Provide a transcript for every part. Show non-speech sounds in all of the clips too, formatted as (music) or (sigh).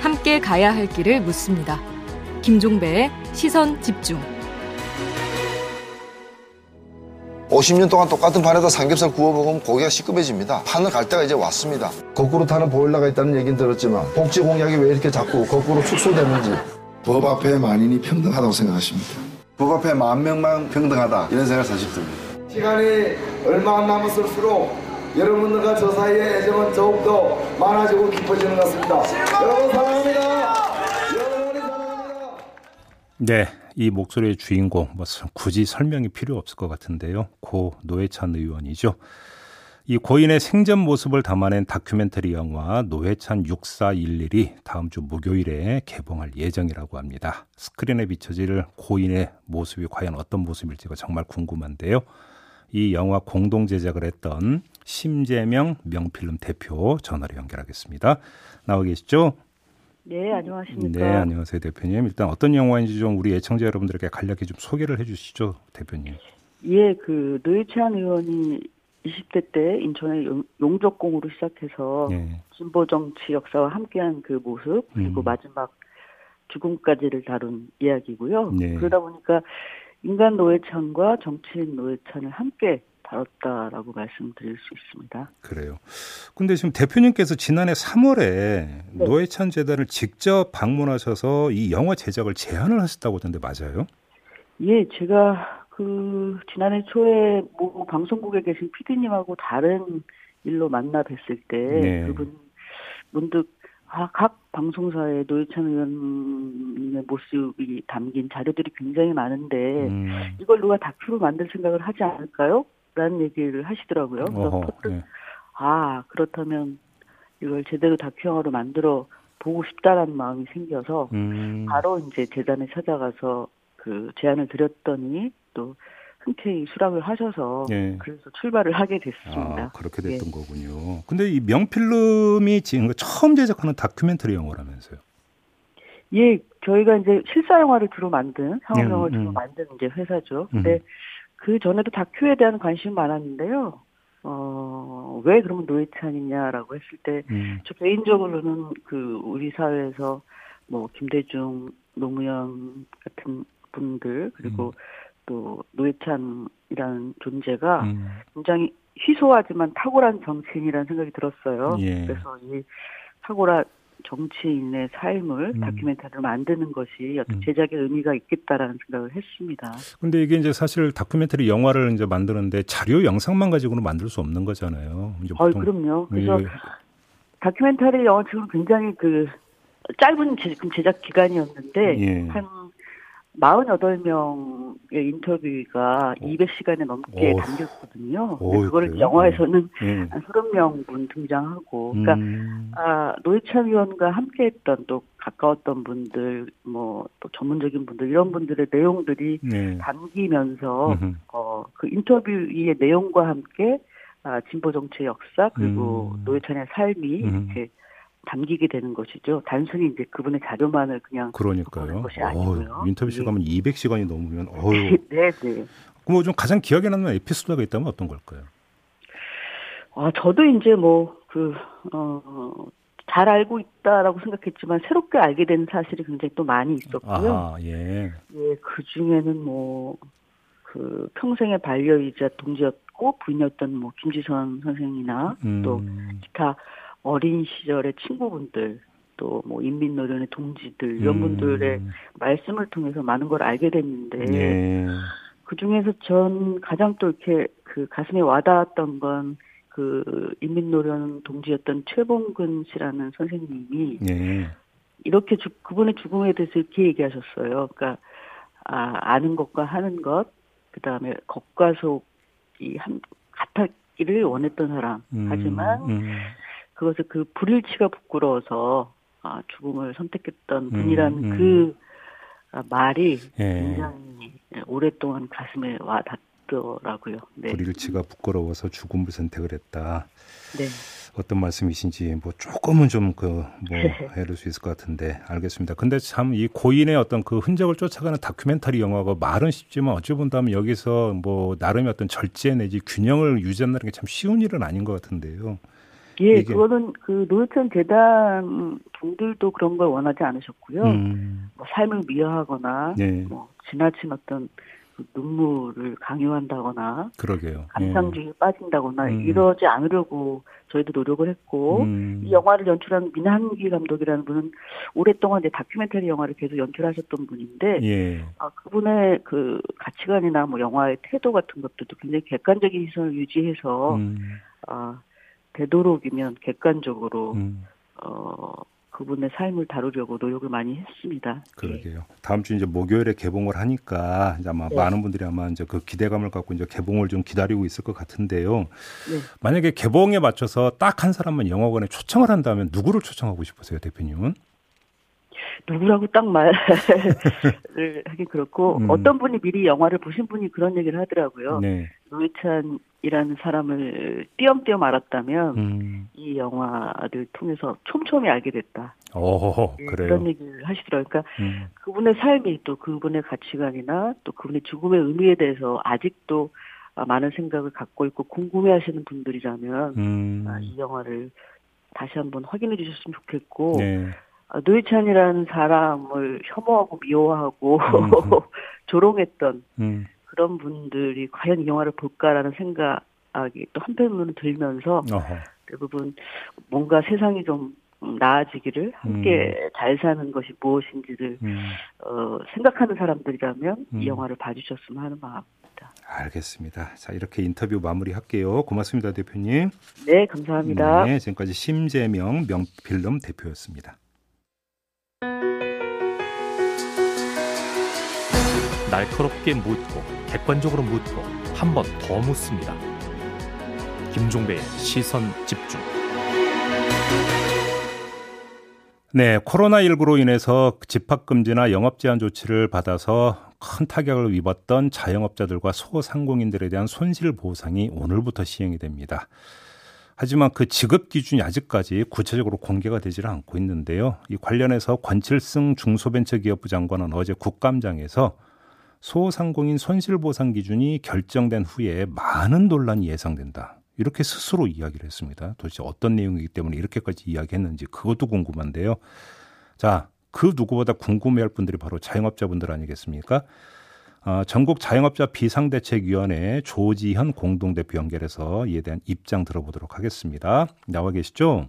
함께 가야 할 길을 묻습니다. 김종배의 시선 집중. 50년 동안 똑같은 판에다 삼겹살 구워 먹으면 고기가 시급해집니다. 판을 갈 때가 이제 왔습니다. 거꾸로 타는 보일러가 있다는 얘기는 들었지만 복지 공약이 왜 이렇게 자꾸 거꾸로 축소되는지 법 앞에 만인이 평등하다고 생각하십니다. 법 앞에 만 명만 평등하다 이런 생각 사실 듭니다. 시간이 얼마 안 남았을수록 여러분들과 저 사이의 애정은 더욱더 많아지고 깊어지는 것 같습니다. 여러분 사랑합니다. 여러분이 사랑합니다. 네, 이 목소리의 주인공 뭐 굳이 설명이 필요 없을 것 같은데요. 고 노회찬 의원이죠. 이 고인의 생전 모습을 담아낸 다큐멘터리 영화 노회찬 6411이 다음 주 목요일에 개봉할 예정이라고 합니다. 스크린에 비춰질 고인의 모습이 과연 어떤 모습일지가 정말 궁금한데요. 이 영화 공동 제작을 했던 심재명 명필름 대표 전화로 연결하겠습니다. 나와 계시죠? 네, 안녕하십니까. 네, 안녕하세요, 대표님. 일단 어떤 영화인지 좀 우리 애청자 여러분들에게 간략히 좀 소개를 해 주시죠, 대표님. 예, 그 노회찬 의원이 20대 때 인천의 용- 용접공으로 시작해서 네. 진보 정치 역사와 함께한 그 모습 그리고 음. 마지막 죽음까지를 다룬 이야기고요. 네. 그러다 보니까 인간 노회찬과 정치인 노회찬을 함께 다뤘다라고 말씀드릴 수 있습니다. 그래요. 근데 지금 대표님께서 지난해 3월에 네. 노회찬 재단을 직접 방문하셔서 이 영화 제작을 제안을 하셨다고 하던데 맞아요? 예, 제가 그 지난해 초에 모 방송국에 계신 PD님하고 다른 일로 만나 뵀을 때 네. 그분 문득 아, 각 방송사에 노회찬 의원님의 모습이 담긴 자료들이 굉장히 많은데 음. 이걸 누가 다큐로 만들 생각을 하지 않을까요? 라는 얘기를 하시더라고요. 그래서 어허, 네. 아 그렇다면 이걸 제대로 다큐영화로 만들어 보고 싶다라는 마음이 생겨서 음. 바로 이제 재단에 찾아가서 그 제안을 드렸더니 또 흔쾌히 수락을 하셔서 예. 그래서 출발을 하게 됐습니다. 아, 그렇게 됐던 예. 거군요. 근데 이 명필름이 지금 그 처음 제작하는 다큐멘터리 영화라면서요. 예, 저희가 이제 실사 영화를 주로 만든 상업 음, 영화를 주로 음. 만든 이제 회사죠. 근데 음. 그 전에도 다큐에 대한 관심이 많았는데요. 어, 왜 그러면 노회찬이냐라고 했을 때, 음. 저 개인적으로는 그 우리 사회에서 뭐 김대중, 노무현 같은 분들 그리고 또 노회찬이라는 존재가 음. 굉장히 희소하지만 탁월한 정치인이라는 생각이 들었어요. 예. 그래서 이 탁월한 정치인의 삶을 음. 다큐멘터리로 만드는 것이 어떤 음. 제작의 의미가 있겠다라는 생각을 했습니다. 근데 이게 이제 사실 다큐멘터리 영화를 이제 만드는데 자료 영상만 가지고는 만들 수 없는 거잖아요. 이제 어, 보통 그럼요. 그래서 예. 다큐멘터리 영화 지금 굉장히 그 짧은 지금 제작 기간이었는데 예. 한 48명의 인터뷰가 200시간에 넘게 오. 담겼거든요. 오, 근데 그거를 그래요? 영화에서는 예. 한 30명 분 등장하고 그러니까 음. 아, 노회찬 의원과 함께 했던 또 가까웠던 분들, 뭐 또 전문적인 분들 이런 분들의 내용들이 네. 담기면서 음흠. 어, 그 인터뷰의 내용과 함께 아, 진보 정치의 역사 그리고 음. 노회찬의 삶이 음. 이렇게 담기게 되는 것이죠. 단순히 이제 그분의 자료만을 그냥 그러니까요. 보는 것이 아니고요. 어휴, 인터뷰 예. 시간은 200시간이 넘으면 (laughs) 어휴. 네, 네. 그럼 좀 가장 기억에 남는 에피소드가 있다면 어떤 걸까요? 아, 저도 이제 뭐, 그, 어, 잘 알고 있다라고 생각했지만 새롭게 알게 된 사실이 굉장히 또 많이 있었고요. 아하, 예. 예, 그 중에는 뭐, 그, 평생의 반려이자 동지였고, 부인이었던 뭐, 김지선 선생이나, 음. 또, 기타 어린 시절의 친구분들, 또 뭐, 인민노련의 동지들, 이런 음. 분들의 말씀을 통해서 많은 걸 알게 됐는데, 예. 그 중에서 전 가장 또 이렇게 그 가슴에 와닿았던 건, 그, 인민노련 동지였던 최봉근 씨라는 선생님이, 예. 이렇게 죽- 그분의 죽음에 대해서 이렇게 얘기하셨어요. 그러니까 아, 아는 것과 하는 것, 그 다음에 겉과 속이 한 같았기를 원했던 사람. 음, 하지만 음. 그것을 그 불일치가 부끄러워서 아, 죽음을 선택했던 음, 분이라는 음. 그 아, 말이 예. 굉장히 오랫동안 가슴에 와 닿더라고요. 네. 불일치가 부끄러워서 죽음을 선택을 했다. 네. 어떤 말씀이신지 뭐 조금은 좀 (laughs) 그뭐 해줄 수 있을 것 같은데 알겠습니다. 근데 참 이 고인의 어떤 그 흔적을 쫓아가는 다큐멘터리 영화가 말은 쉽지만 어찌 본다면 여기서 뭐 나름의 어떤 절제 내지 균형을 유지한다는 게 참 쉬운 일은 아닌 것 같은데요. 예, 이게. 그거는 그 노회찬 재단 분들도 그런 걸 원하지 않으셨고요. 음. 뭐 삶을 미화하거나 네. 뭐 지나친 어떤 그 눈물을 강요한다거나 그러게요. 감상주의에 예. 빠진다거나 음. 이러지 않으려고 저희도 노력을 했고 음. 이 영화를 연출한 민한기 감독이라는 분은 오랫동안 이제 다큐멘터리 영화를 계속 연출하셨던 분인데 예. 아, 그분의 그 가치관이나 뭐 영화의 태도 같은 것들도 굉장히 객관적인 시선을 유지해서 음. 아, 되도록이면 객관적으로 음. 어 그분의 삶을 다루려고 노력을 많이 했습니다. 그러게요. 네. 다음 주 이제 목요일에 개봉을 하니까 이제 아마 네. 많은 분들이 아마 이제 그 기대감을 갖고 이제 개봉을 좀 기다리고 있을 것 같은데요. 네. 만약에 개봉에 맞춰서 딱 한 사람만 영화관에 초청을 한다면 누구를 초청하고 싶으세요, 대표님은? 누구라고 딱 말을 (laughs) 하긴 그렇고 음. 어떤 분이 미리 영화를 보신 분이 그런 얘기를 하더라고요. 네. 노회찬이라는 사람을 띄엄띄엄 알았다면 음. 이 영화를 통해서 촘촘히 알게 됐다. 오, 네, 그래요. 그런 얘기를 하시더라고요. 그러니까 음. 그분의 삶이 또 그분의 가치관이나 또 그분의 죽음의 의미에 대해서 아직도 많은 생각을 갖고 있고 궁금해하시는 분들이라면 음. 아, 이 영화를 다시 한번 확인해 주셨으면 좋겠고 네. 아, 노회찬이라는 사람을 혐오하고 미워하고 음. (laughs) 조롱했던 음. 그런 분들이 과연 이 영화를 볼까라는 생각이 또 한편으로는 들면서 어허. 대부분 뭔가 세상이 좀 나아지기를 함께 음. 잘 사는 것이 무엇인지를 음. 어, 생각하는 사람들이라면 이 음. 영화를 봐주셨으면 하는 마음입니다. 알겠습니다. 자 이렇게 인터뷰 마무리할게요. 고맙습니다, 대표님. 네, 감사합니다. 네, 지금까지 심재명 명필름 대표였습니다. 날카롭게 묻고 객관적으로 묻고 한 번 더 묻습니다. 김종배의 시선 집중. 네, 코로나19로 인해서 집합금지나 영업 제한 조치를 받아서 큰 타격을 입었던 자영업자들과 소상공인들에 대한 손실 보상이 오늘부터 시행이 됩니다. 하지만 그 지급 기준이 아직까지 구체적으로 공개가 되지는 않고 있는데요. 이 관련해서 권칠승 중소벤처기업부 장관은 어제 국감장에서 소상공인 손실보상 기준이 결정된 후에 많은 논란이 예상된다. 이렇게 스스로 이야기를 했습니다. 도대체 어떤 내용이기 때문에 이렇게까지 이야기했는지 그것도 궁금한데요. 자, 그 누구보다 궁금해할 분들이 바로 자영업자분들 아니겠습니까? 어, 전국 자영업자 비상대책위원회 조지현 공동대표 연결해서 이에 대한 입장 들어보도록 하겠습니다. 나와 계시죠?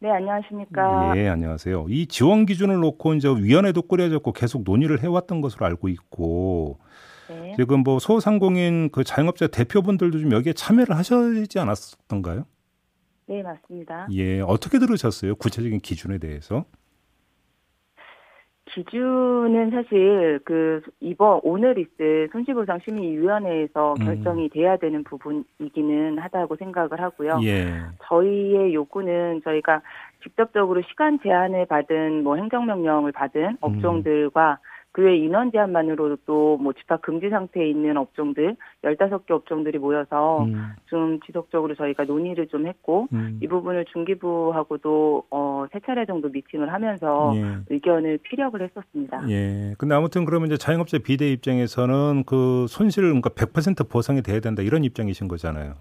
네, 안녕하십니까. 예, 안녕하세요. 이 지원 기준을 놓고 이제 위원회도 꾸려졌고 계속 논의를 해왔던 것으로 알고 있고 네. 지금 뭐 소상공인 그 자영업자 대표분들도 좀 여기에 참여를 하시지 않았던가요? 네, 맞습니다. 예, 어떻게 들으셨어요? 구체적인 기준에 대해서? 기준은 사실 그 이번 오늘 있을 손실보상 심의위원회에서 음. 결정이 돼야 되는 부분이기는 하다고 생각을 하고요. 예. 저희의 요구는 저희가 직접적으로 시간 제한을 받은 뭐 행정명령을 받은 음. 업종들과 음. 그외 인원 제한만으로도 뭐 집합 금지 상태에 있는 업종들 15개 업종들이 모여서 음. 좀 지속적으로 저희가 논의를 좀 했고 음. 이 부분을 중기부하고도 어, 세 차례 정도 미팅을 하면서 예. 의견을 피력을 했었습니다. 예. 근데 아무튼 그러면 이제 자영업자 비대 입장에서는 그 손실 그러니까 100% 보상이 돼야 된다 이런 입장이신 거잖아요.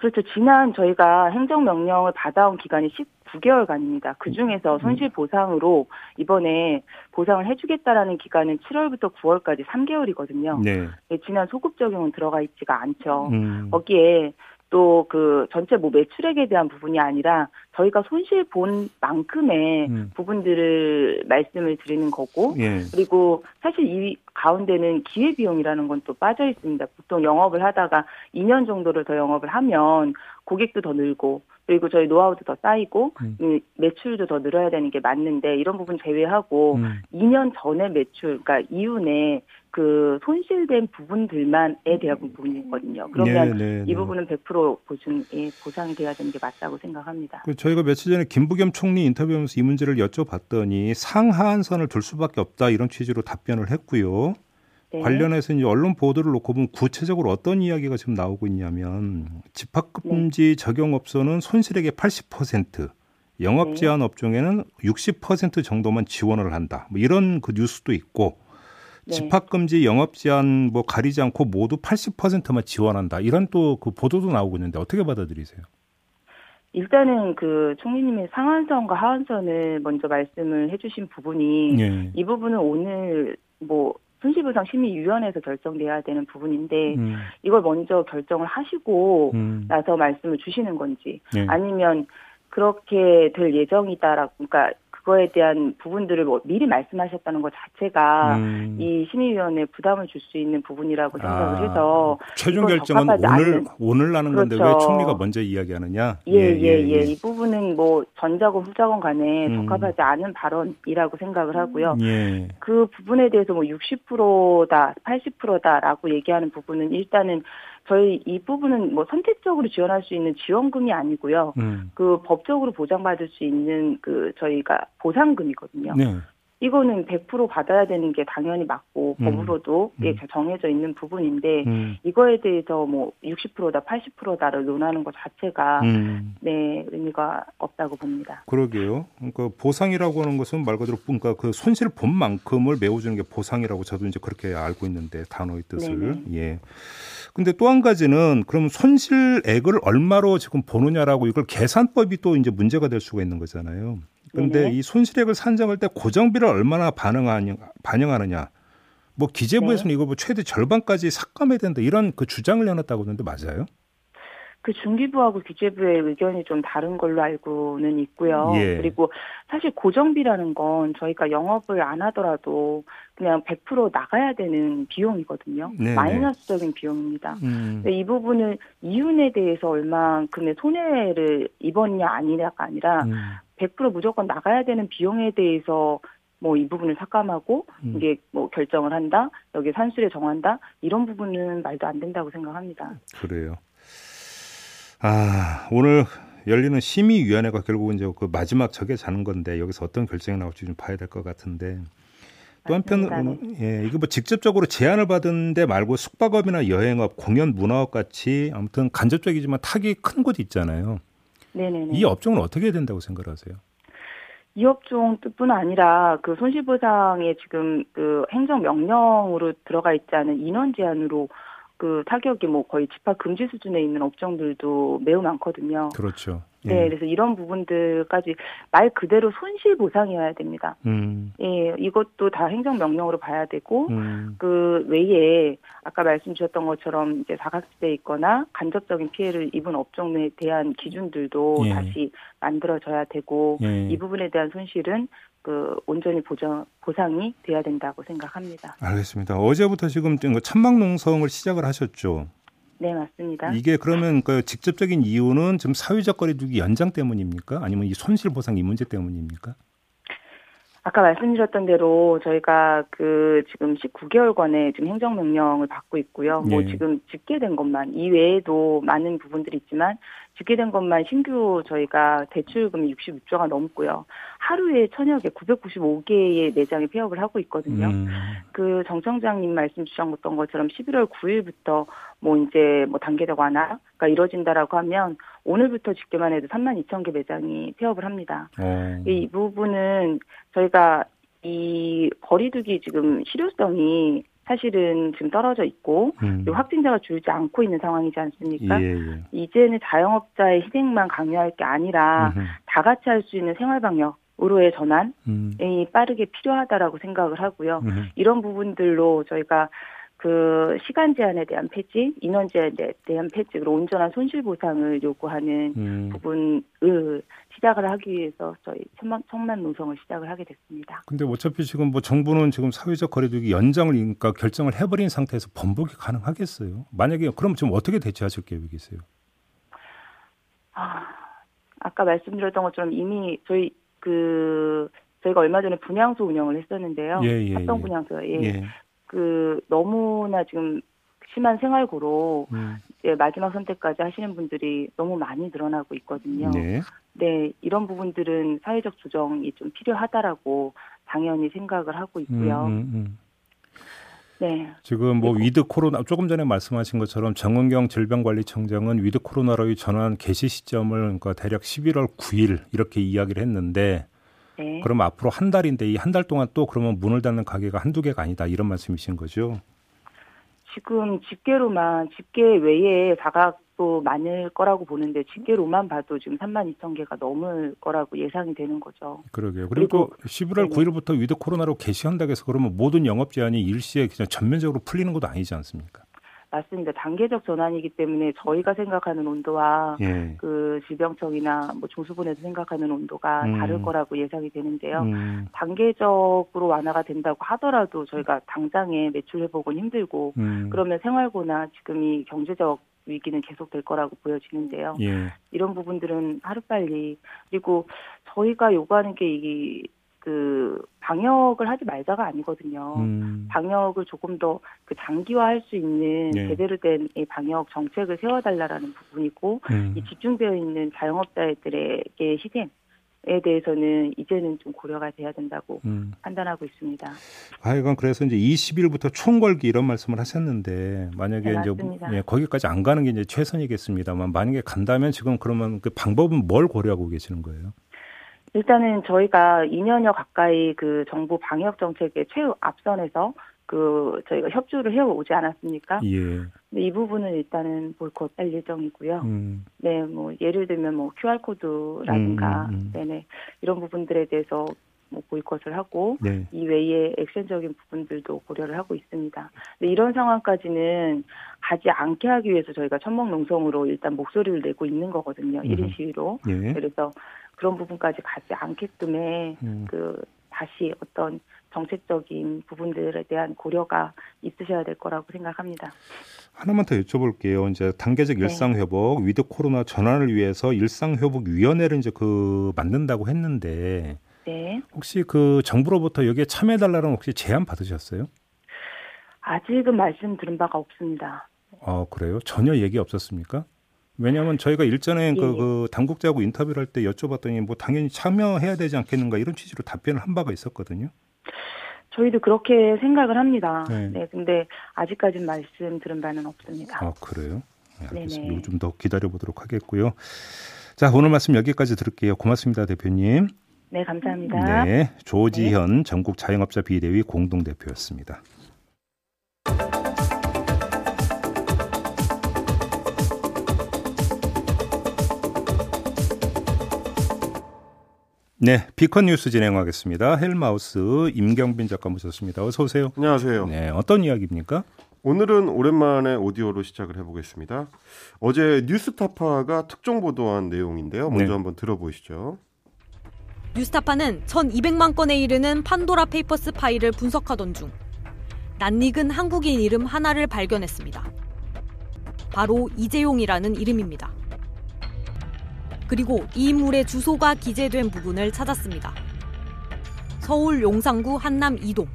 그렇죠. 지난 저희가 행정명령을 받아온 기간이 19개월간입니다. 그 중에서 음. 손실 보상으로 이번에 보상을 해주겠다라는 기간은 7월부터 9월까지 3개월이거든요. 네. 네. 지난 소급 적용은 들어가 있지가 않죠. 음. 거기에 또 그 전체 뭐 매출액에 대한 부분이 아니라 저희가 손실 본 만큼의 음. 부분들을 말씀을 드리는 거고 예. 그리고 사실 이 가운데는 기회 비용이라는 건 또 빠져 있습니다. 보통 영업을 하다가 2년 정도를 더 영업을 하면 고객도 더 늘고 그리고 저희 노하우도 더 쌓이고 음. 매출도 더 늘어야 되는 게 맞는데 이런 부분 제외하고 음. 2년 전에 매출 그러니까 이윤에 그 손실된 부분들만에 대한 부분이거든요. 그러면 네, 네, 이 네. 부분은 100% 보증 보상이 돼야 되는 게 맞다고 생각합니다. 그 저희가 며칠 전에 김부겸 총리 인터뷰하면서 이 문제를 여쭤봤더니 상하한선을 둘 수밖에 없다 이런 취지로 답변을 했고요. 네. 관련해서 이제 언론 보도를 놓고 보면 구체적으로 어떤 이야기가 지금 나오고 있냐면 집합금지 네. 적용 업소는 손실액의 80%, 영업 제한 네. 업종에는 60% 정도만 지원을 한다. 뭐 이런 그 뉴스도 있고 네. 집합금지 영업 제한 뭐 가리지 않고 모두 80%만 지원한다. 이런 또 그 보도도 나오고 있는데 어떻게 받아들이세요? 일단은 그 총리님의 상한선과 하한선을 먼저 말씀을 해주신 부분이 네. 이 부분은 오늘 뭐 손실보상 심의위원회에서 결정돼야 되는 부분인데 음. 이걸 먼저 결정을 하시고 음. 나서 말씀을 주시는 건지 네. 아니면 그렇게 될 예정이다라고 그러니까 그거에 대한 부분들을 뭐 미리 말씀하셨다는 것 자체가 음. 이 심의위원회 부담을 줄 수 있는 부분이라고 생각을 아, 해서 최종 결정은 오늘 않은, 오늘 나는 그렇죠. 건데 왜 총리가 먼저 이야기하느냐? 예예예 예, 예, 예, 예, 이 부분은 뭐 전자건 후자건 간에 음. 적합하지 않은 발언이라고 생각을 하고요. 예. 그 부분에 대해서 뭐 60%다 80%다라고 얘기하는 부분은 일단은 저희 이 부분은 뭐 선택적으로 지원할 수 있는 지원금이 아니고요. 음. 그 법적으로 보장받을 수 있는 그 저희가 보상금이거든요. 네. 이거는 100% 받아야 되는 게 당연히 맞고 음. 법으로도 음. 정해져 있는 부분인데 음. 이거에 대해서 뭐 60%다 80%다를 논하는 것 자체가 음. 네 의미가 없다고 봅니다. 그러게요. 그러니까 보상이라고 하는 것은 말 그대로 그러니까 그 손실 본 만큼을 메워주는 게 보상이라고 저도 이제 그렇게 알고 있는데 단어의 뜻을 네네. 예. 근데 또 한 가지는 그럼 손실액을 얼마로 지금 보느냐라고 이걸 계산법이 또 이제 문제가 될 수가 있는 거잖아요. 근데 네. 이 손실액을 산정할 때 고정비를 얼마나 반영하냐, 반영하느냐. 뭐 기재부에서는 네. 이거 뭐 최대 절반까지 삭감해야 된다 이런 그 주장을 내놨다고 하는데 맞아요? 그 중기부하고 기재부의 의견이 좀 다른 걸로 알고는 있고요. 예. 그리고 사실 고정비라는 건 저희가 영업을 안 하더라도 그냥 100% 나가야 되는 비용이거든요. 네네. 마이너스적인 비용입니다. 음. 이 부분은 이윤에 대해서 얼마큼의 손해를 입었냐 아니냐가 아니라 음. 100% 무조건 나가야 되는 비용에 대해서 뭐이 부분을 삭감하고 음. 이게 뭐 결정을 한다 여기 산술에 정한다 이런 부분은 말도 안 된다고 생각합니다. 그래요. 아 오늘 열리는 심의위원회가 결국은 이제 그 마지막 적에 자는 건데 여기서 어떤 결정이 나올지 좀 봐야 될 것 같은데 또 한편 예, 이거 뭐 직접적으로 제안을 받은 데 말고 숙박업이나 여행업, 공연 문화업 같이 아무튼 간접적이지만 타격이 큰 곳이 있잖아요. 네네네. 이 업종은 어떻게 해야 된다고 생각하세요? 이 업종뿐 아니라 그 손실보상에 지금 그 행정 명령으로 들어가 있지 않은 인원 제한으로 그 타격이 뭐 거의 집합 금지 수준에 있는 업종들도 매우 많거든요. 그렇죠. 네, 예. 그래서 이런 부분들까지 말 그대로 손실 보상이어야 됩니다. 음. 예, 이것도 다 행정 명령으로 봐야 되고 음. 그 외에 아까 말씀 주셨던 것처럼 이제 사각지대에 있거나 간접적인 피해를 입은 업종에 대한 기준들도 예. 다시 만들어져야 되고 예. 이 부분에 대한 손실은 그 온전히 보장 보상이 돼야 된다고 생각합니다. 알겠습니다. 어제부터 지금 천막 농성을 시작을 하셨죠. 네, 맞습니다. 이게 그러면 그 직접적인 이유는 지금 사회적 거리두기 연장 때문입니까? 아니면 이 손실 보상 이 문제 때문입니까? 아까 말씀드렸던 대로 저희가 그 지금 19개월간의 지금 행정명령을 받고 있고요. 뭐 예. 뭐 지금 집계된 것만 이외에도 많은 부분들이 있지만 집계된 것만 신규 저희가 대출금이 66조가 넘고요. 하루에 천여 개, 995개의 매장에 폐업을 하고 있거든요. 음. 그 정청장님 말씀 주셨던 것처럼 11월 9일부터 뭐 이제 뭐 단계적 완화가 이루어진다라고 하면 오늘부터 집계만 해도 3만 2천 개 매장이 폐업을 합니다. 음. 이 부분은 저희가 이 거리두기 지금 실효성이 사실은 지금 떨어져 있고 음. 확진자가 줄지 않고 있는 상황이지 않습니까? 예, 예. 이제는 자영업자의 희생만 강요할 게 아니라 음흠. 다 같이 할 수 있는 생활 방역 으로의 전환이 음. 빠르게 필요하다라고 생각을 하고요. 음흠. 이런 부분들로 저희가 그 시간 제한에 대한 폐지, 인원 제한에 대한 폐지, 그리고 온전한 손실 보상을 요구하는 음. 부분을 시작을 하기 위해서 저희 천만, 천만 노성을 시작을 하게 됐습니다. 근데 어차피 지금 뭐 정부는 지금 사회적 거리두기 연장을 그러니까 결정을 해버린 상태에서 번복이 가능하겠어요? 만약에 그럼 지금 어떻게 대처하실 계획이세요? 아, 아까 말씀드렸던 것처럼 이미 저희 그 저희가 얼마 전에 분향소 운영을 했었는데요. 예, 예, 합동 예. 분향소. 예. 예. 그 너무나 지금 심한 생활고로 음. 이제 마지막 선택까지 하시는 분들이 너무 많이 늘어나고 있거든요. 네. 네, 이런 부분들은 사회적 조정이 좀 필요하다라고 당연히 생각을 하고 있고요. 음, 음, 음. 네. 지금 뭐 위드 코로나 조금 전에 말씀하신 것처럼 정은경 질병관리청장은 위드 코로나로의 전환 개시 시점을 그러니까 대략 11월 9일 이렇게 이야기를 했는데 네. 그럼 앞으로 한 달인데 이 한 달 동안 또 그러면 문을 닫는 가게가 한두 개가 아니다 이런 말씀이신 거죠? 지금 집계로만 집계 외에 사각도 많을 거라고 보는데 집계로만 봐도 지금 3만 2천 개가 넘을 거라고 예상이 되는 거죠. 그러게요. 그리고, 그리고 11월 네네. 9일부터 위드 코로나로 개시한다고 해서 그러면 모든 영업 제한이 일시에 그냥 전면적으로 풀리는 것도 아니지 않습니까? 맞습니다. 단계적 전환이기 때문에 저희가 생각하는 온도와 예. 그 질병청이나 뭐 중수본에서 생각하는 온도가 음. 다를 거라고 예상이 되는데요. 음. 단계적으로 완화가 된다고 하더라도 저희가 당장에 매출 회복은 힘들고 음. 그러면 생활고나 지금 이 경제적 위기는 계속될 거라고 보여지는데요. 예. 이런 부분들은 하루빨리 그리고 저희가 요구하는 게 이 그 방역을 하지 말자가 아니거든요. 음. 방역을 조금 더 그 장기화할 수 있는 네. 제대로 된 방역 정책을 세워달라라는 부분이고 음. 이 집중되어 있는 자영업자들에게 희생에 대해서는 이제는 좀 고려가 돼야 된다고 음. 판단하고 있습니다. 하여간 그래서 이제 20일부터 총궐기 이런 말씀을 하셨는데 만약에 네, 이제 예, 거기까지 안 가는 게 이제 최선이겠습니다만 만약에 간다면 지금 그러면 그 방법은 뭘 고려하고 계시는 거예요? 일단은 저희가 2년여 가까이 그 정부 방역 정책의 최우 앞선에서 그 저희가 협조를 해오지 않았습니까? 예. 근데 이 부분은 일단은 보이콧할 예정이고요. 음. 네, 뭐 예를 들면 뭐 QR 코드라든가, 음, 음, 음, 네네 이런 부분들에 대해서 뭐 보이콧을 하고 네. 이 외에 액션적인 부분들도 고려를 하고 있습니다. 근데 이런 상황까지는 가지 않게 하기 위해서 저희가 천막농성으로 일단 목소리를 내고 있는 거거든요. 1인 시위로. 예. 그래서 그런 부분까지 가지 않게끔에 음. 그 다시 어떤 정책적인 부분들에 대한 고려가 있으셔야 될 거라고 생각합니다. 하나만 더 여쭤볼게요. 이제 단계적 네. 일상 회복, 위드 코로나 전환을 위해서 일상 회복 위원회를 이제 그 만든다고 했는데 네. 혹시 그 정부로부터 여기에 참여해 달라는 혹시 제안 받으셨어요? 아직은 말씀 들은 바가 없습니다. 아, 그래요? 전혀 얘기 없었습니까? 왜냐하면 저희가 일전에 그, 예. 그, 그 당국자하고 인터뷰를 할 때 여쭤봤더니 뭐 당연히 참여해야 되지 않겠는가 이런 취지로 답변을 한 바가 있었거든요. 저희도 그렇게 생각을 합니다. 네. 네 근데 아직까지는 말씀 들은 바는 없습니다. 아, 그래요? 네, 알겠습니다. 좀더 기다려 보도록 하겠고요. 자, 오늘 말씀 여기까지 들을게요. 고맙습니다, 대표님. 네, 감사합니다. 네, 조지현 네. 전국 자영업자 비대위 공동대표였습니다. 네, 비컨 뉴스 진행하겠습니다. 헬마우스 임경빈 작가 모셨습니다. 어서 오세요. 안녕하세요. 네, 어떤 이야기입니까? 오늘은 오랜만에 오디오로 시작을 해보겠습니다. 어제 뉴스타파가 특종 보도한 내용인데요. 먼저 네. 한번 들어보시죠. 뉴스타파는 1,200만 건에 이르는 판도라 페이퍼스 파일을 분석하던 중 낯익은 한국인 이름 하나를 발견했습니다. 바로 이재용이라는 이름입니다. 그리고 이 인물의 주소가 기재된 부분을 찾았습니다. 서울 용산구 한남 2동.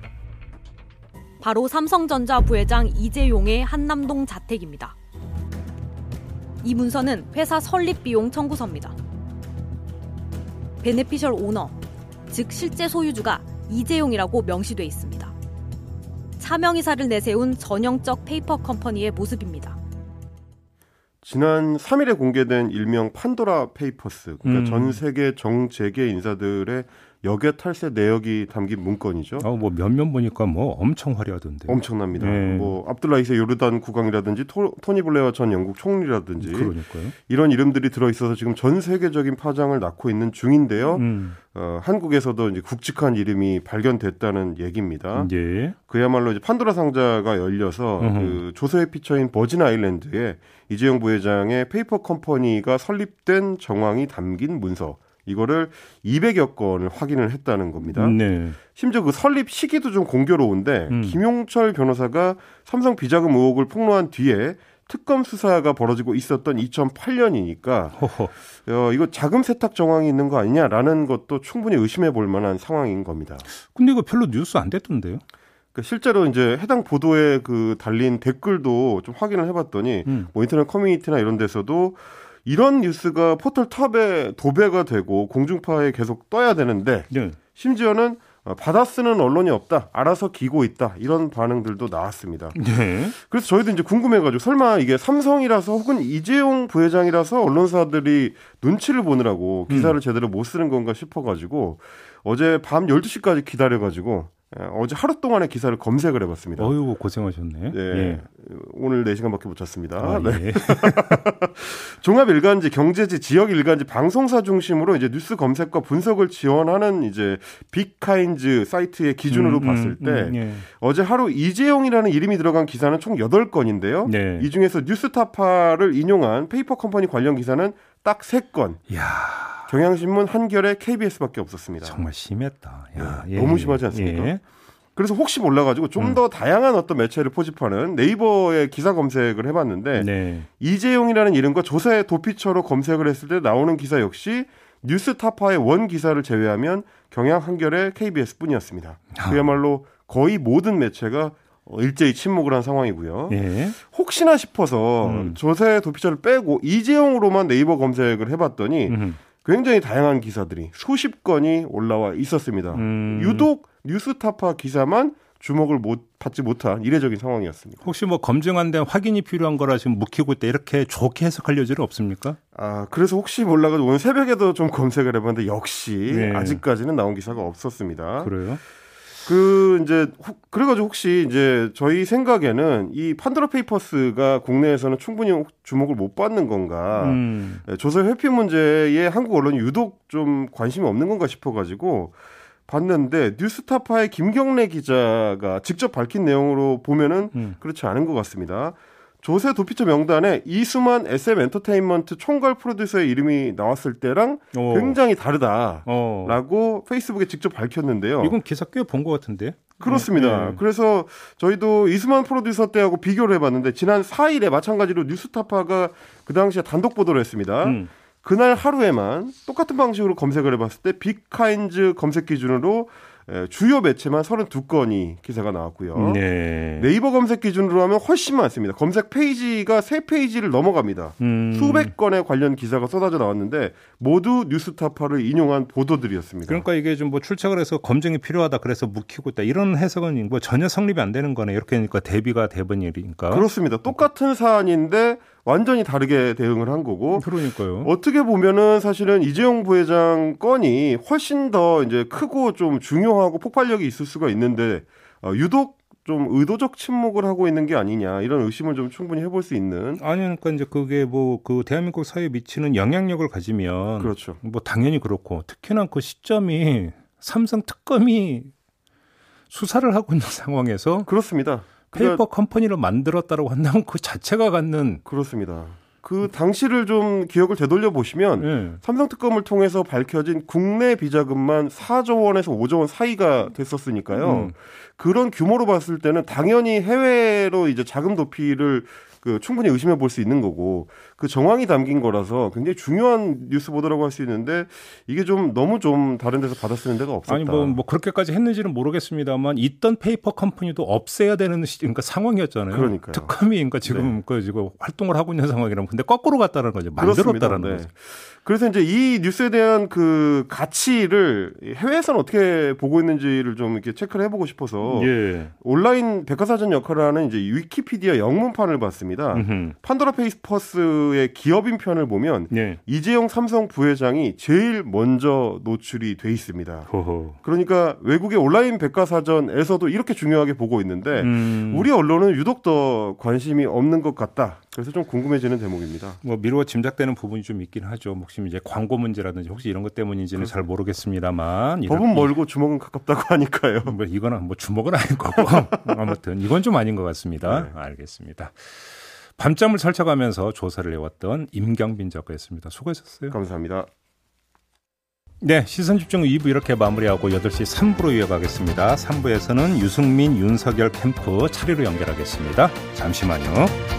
바로 삼성전자 부회장 이재용의 한남동 자택입니다. 이 문서는 회사 설립 비용 청구서입니다. Beneficial owner, 즉 실제 소유주가 이재용이라고 명시돼 있습니다. 차명이사를 내세운 전형적 페이퍼 컴퍼니의 모습입니다. 지난 3일에 공개된 일명 판도라 페이퍼스, 그러니까 음. 전 세계 정재계 인사들의 역외 탈세 내역이 담긴 문건이죠. 어, 뭐 몇몇 보니까 뭐 엄청 화려하던데. 엄청납니다. 네. 뭐 압둘라 2세 요르단 국왕이라든지 토니 블레어 전 영국 총리라든지 그러니까요. 이런 이름들이 들어 있어서 지금 전 세계적인 파장을 낳고 있는 중인데요. 음. 어, 한국에서도 이제 굵직한 이름이 발견됐다는 얘기입니다. 예. 그야말로 이제 판도라 상자가 열려서 그 조세 회피처인 버진 아일랜드에 이재용 부회장의 페이퍼 컴퍼니가 설립된 정황이 담긴 문서 이거를 200여 건을 확인을 했다는 겁니다. 네. 심지어 그 설립 시기도 좀 공교로운데 음. 김용철 변호사가 삼성 비자금 의혹을 폭로한 뒤에 특검 수사가 벌어지고 있었던 2008년이니까 어, 이거 자금 세탁 정황이 있는 거 아니냐라는 것도 충분히 의심해 볼 만한 상황인 겁니다. 근데 이거 별로 뉴스 안 됐던데요? 그러니까 실제로 이제 해당 보도에 그 달린 댓글도 좀 확인을 해봤더니 음. 뭐 인터넷 커뮤니티나 이런 데서도 이런 뉴스가 포털 탑에 도배가 되고 공중파에 계속 떠야 되는데 네. 심지어는 어, 받아 쓰는 언론이 없다. 알아서 기고 있다. 이런 반응들도 나왔습니다. 네. 그래서 저희도 이제 궁금해가지고 설마 이게 삼성이라서 혹은 이재용 부회장이라서 언론사들이 눈치를 보느라고 기사를 음. 제대로 못 쓰는 건가 싶어가지고 어제 밤 12시까지 기다려가지고 예, 어제 하루 동안의 기사를 검색을 해봤습니다. 어유 고생하셨네. 네, 예. 오늘 4시간밖에 못 잤습니다. 아, 네. 예. (laughs) 종합 일간지, 경제지, 지역 일간지, 방송사 중심으로 이제 뉴스 검색과 분석을 지원하는 이제 빅카인즈 사이트의 기준으로 음, 음 봤을 때 음, 예. 어제 하루 이재용이라는 이름이 들어간 기사는 총 8건인데요. 네. 이 중에서 뉴스타파를 인용한 페이퍼 컴퍼니 관련 기사는 딱 3건. 이야. 경향신문, 한겨레, KBS밖에 없었습니다. 정말 심했다. 야, 네, 예, 너무 심하지 않습니까? 예. 그래서 혹시 몰라가지고 좀더 음. 다양한 어떤 매체를 포집하는 네이버에 기사 검색을 해봤는데 네. 이재용이라는 이름과 조세 도피처로 검색을 했을 때 나오는 기사 역시 뉴스타파의 원 기사를 제외하면 경향 한겨레 KBS뿐이었습니다. 아. 그야말로 거의 모든 매체가 일제히 침묵을 한 상황이고요. 예. 혹시나 싶어서 음. 조세 도피처를 빼고 이재용으로만 네이버 검색을 해봤더니 음. 굉장히 다양한 기사들이 수십 건이 올라와 있었습니다. 음. 유독 뉴스타파 기사만 주목을 못 받지 못한 이례적인 상황이었습니다. 혹시 뭐 검증 안된 확인이 필요한 거라 지금 묵히고 있다 이렇게 좋게 해석할 여지는 없습니까? 아 그래서 혹시 몰라가지고 오늘 새벽에도 좀 검색을 해봤는데 역시 네. 아직까지는 나온 기사가 없었습니다. 그래요? 그 이제 그래가지고 혹시 이제 저희 생각에는 이 판도라 페이퍼스가 국내에서는 충분히 주목을 못 받는 건가 음. 네, 조세 회피 문제에 한국 언론이 유독 좀 관심이 없는 건가 싶어가지고 봤는데 뉴스타파의 김경래 기자가 직접 밝힌 내용으로 보면은 음. 그렇지 않은 것 같습니다. 조세 도피처 명단에 이수만 SM 엔터테인먼트 총괄 프로듀서의 이름이 나왔을 때랑 오. 굉장히 다르다라고 오. 페이스북에 직접 밝혔는데요. 이건 기사 꽤 본 것 같은데. 그렇습니다. 네. 그래서 저희도 이수만 프로듀서 때하고 비교를 해봤는데 지난 4일에 마찬가지로 뉴스타파가 그 당시에 단독 보도를 했습니다. 음. 그날 하루에만 똑같은 방식으로 검색을 해봤을 때 빅카인즈 검색 기준으로 예, 주요 매체만 32건이 기사가 나왔고요. 네. 네이버 검색 기준으로 하면 훨씬 많습니다. 검색 페이지가 3페이지를 넘어갑니다. 음. 수백 건의 관련 기사가 쏟아져 나왔는데 모두 뉴스타파를 인용한 보도들이었습니다. 그러니까 이게 좀 뭐 출첵을 해서 검증이 필요하다 그래서 묵히고 있다 이런 해석은 뭐 전혀 성립이 안 되는 거네. 이렇게 하니까 대비가 대번 일이니까. 그렇습니다. 똑같은 사안인데 완전히 다르게 대응을 한 거고. 그러니까요. 어떻게 보면은 사실은 이재용 부회장 건이 훨씬 더 이제 크고 좀 중요하고 폭발력이 있을 수가 있는데 어, 유독 좀 의도적 침묵을 하고 있는 게 아니냐 이런 의심을 좀 충분히 해볼 수 있는 아니 그러니까 이제 그게 뭐 그 대한민국 사회에 미치는 영향력을 가지면 그렇죠 뭐 당연히 그렇고 특히나 그 시점이 삼성 특검이 수사를 하고 있는 (laughs) 상황에서 그렇습니다 페이퍼 컴퍼니를 만들었다고 한다면 그 자체가 갖는 그렇습니다. 그 당시를 좀 기억을 되돌려 보시면 네. 삼성 특검을 통해서 밝혀진 국내 비자금만 4조 원에서 5조 원 사이가 됐었으니까요. 음. 그런 규모로 봤을 때는 당연히 해외로 이제 자금 도피를 그 충분히 의심해 볼 수 있는 거고 그 정황이 담긴 거라서 굉장히 중요한 뉴스 보도라고 할 수 있는데 이게 좀 너무 좀 다른 데서 받아 쓰는 데가 없었다. 아니 뭐, 뭐 그렇게까지 했는지는 모르겠습니다만 있던 페이퍼 컴퍼니도 없애야 되는 시, 그러니까 상황이었잖아요. 그러니까요. 특검이 그러니까 지금 네. 그 지금 활동을 하고 있는 상황이라면 근데 거꾸로 갔다는 거죠. 만들었다는 네. 거죠. 그래서 이제 이 뉴스에 대한 그 가치를 해외에서는 어떻게 보고 있는지를 좀 이렇게 체크를 해보고 싶어서 예. 온라인 백과사전 역할을 하는 이제 위키피디아 영문판을 봤습니다. 음흠. 판도라 페이퍼스의 기업인 편을 보면 예. 이재용 삼성 부회장이 제일 먼저 노출이 돼 있습니다. 호호. 그러니까 외국의 온라인 백과사전에서도 이렇게 중요하게 보고 있는데 음. 우리 언론은 유독 더 관심이 없는 것 같다. 그래서 좀 궁금해지는 대목입니다. 뭐 미루어 짐작되는 부분이 좀 있긴 하죠. 혹시 이제 광고 문제라든지 혹시 이런 것 때문인지는 그잘 모르겠습니다만 법은 멀고 주먹은 가깝다고 (laughs) 하니까요. 뭐 이거는 뭐 주먹은 아닌 거고 (laughs) 아무튼 이건 좀 아닌 것 같습니다. 네. 알겠습니다. 밤잠을 설쳐가면서 조사를 해왔던 임경빈 작가였습니다. 수고하셨어요. 감사합니다. 네, 시선 집중 2부 이렇게 마무리하고 8시 3부로 이어가겠습니다. 3부에서는 유승민, 윤석열 캠프 차례로 연결하겠습니다. 잠시만요.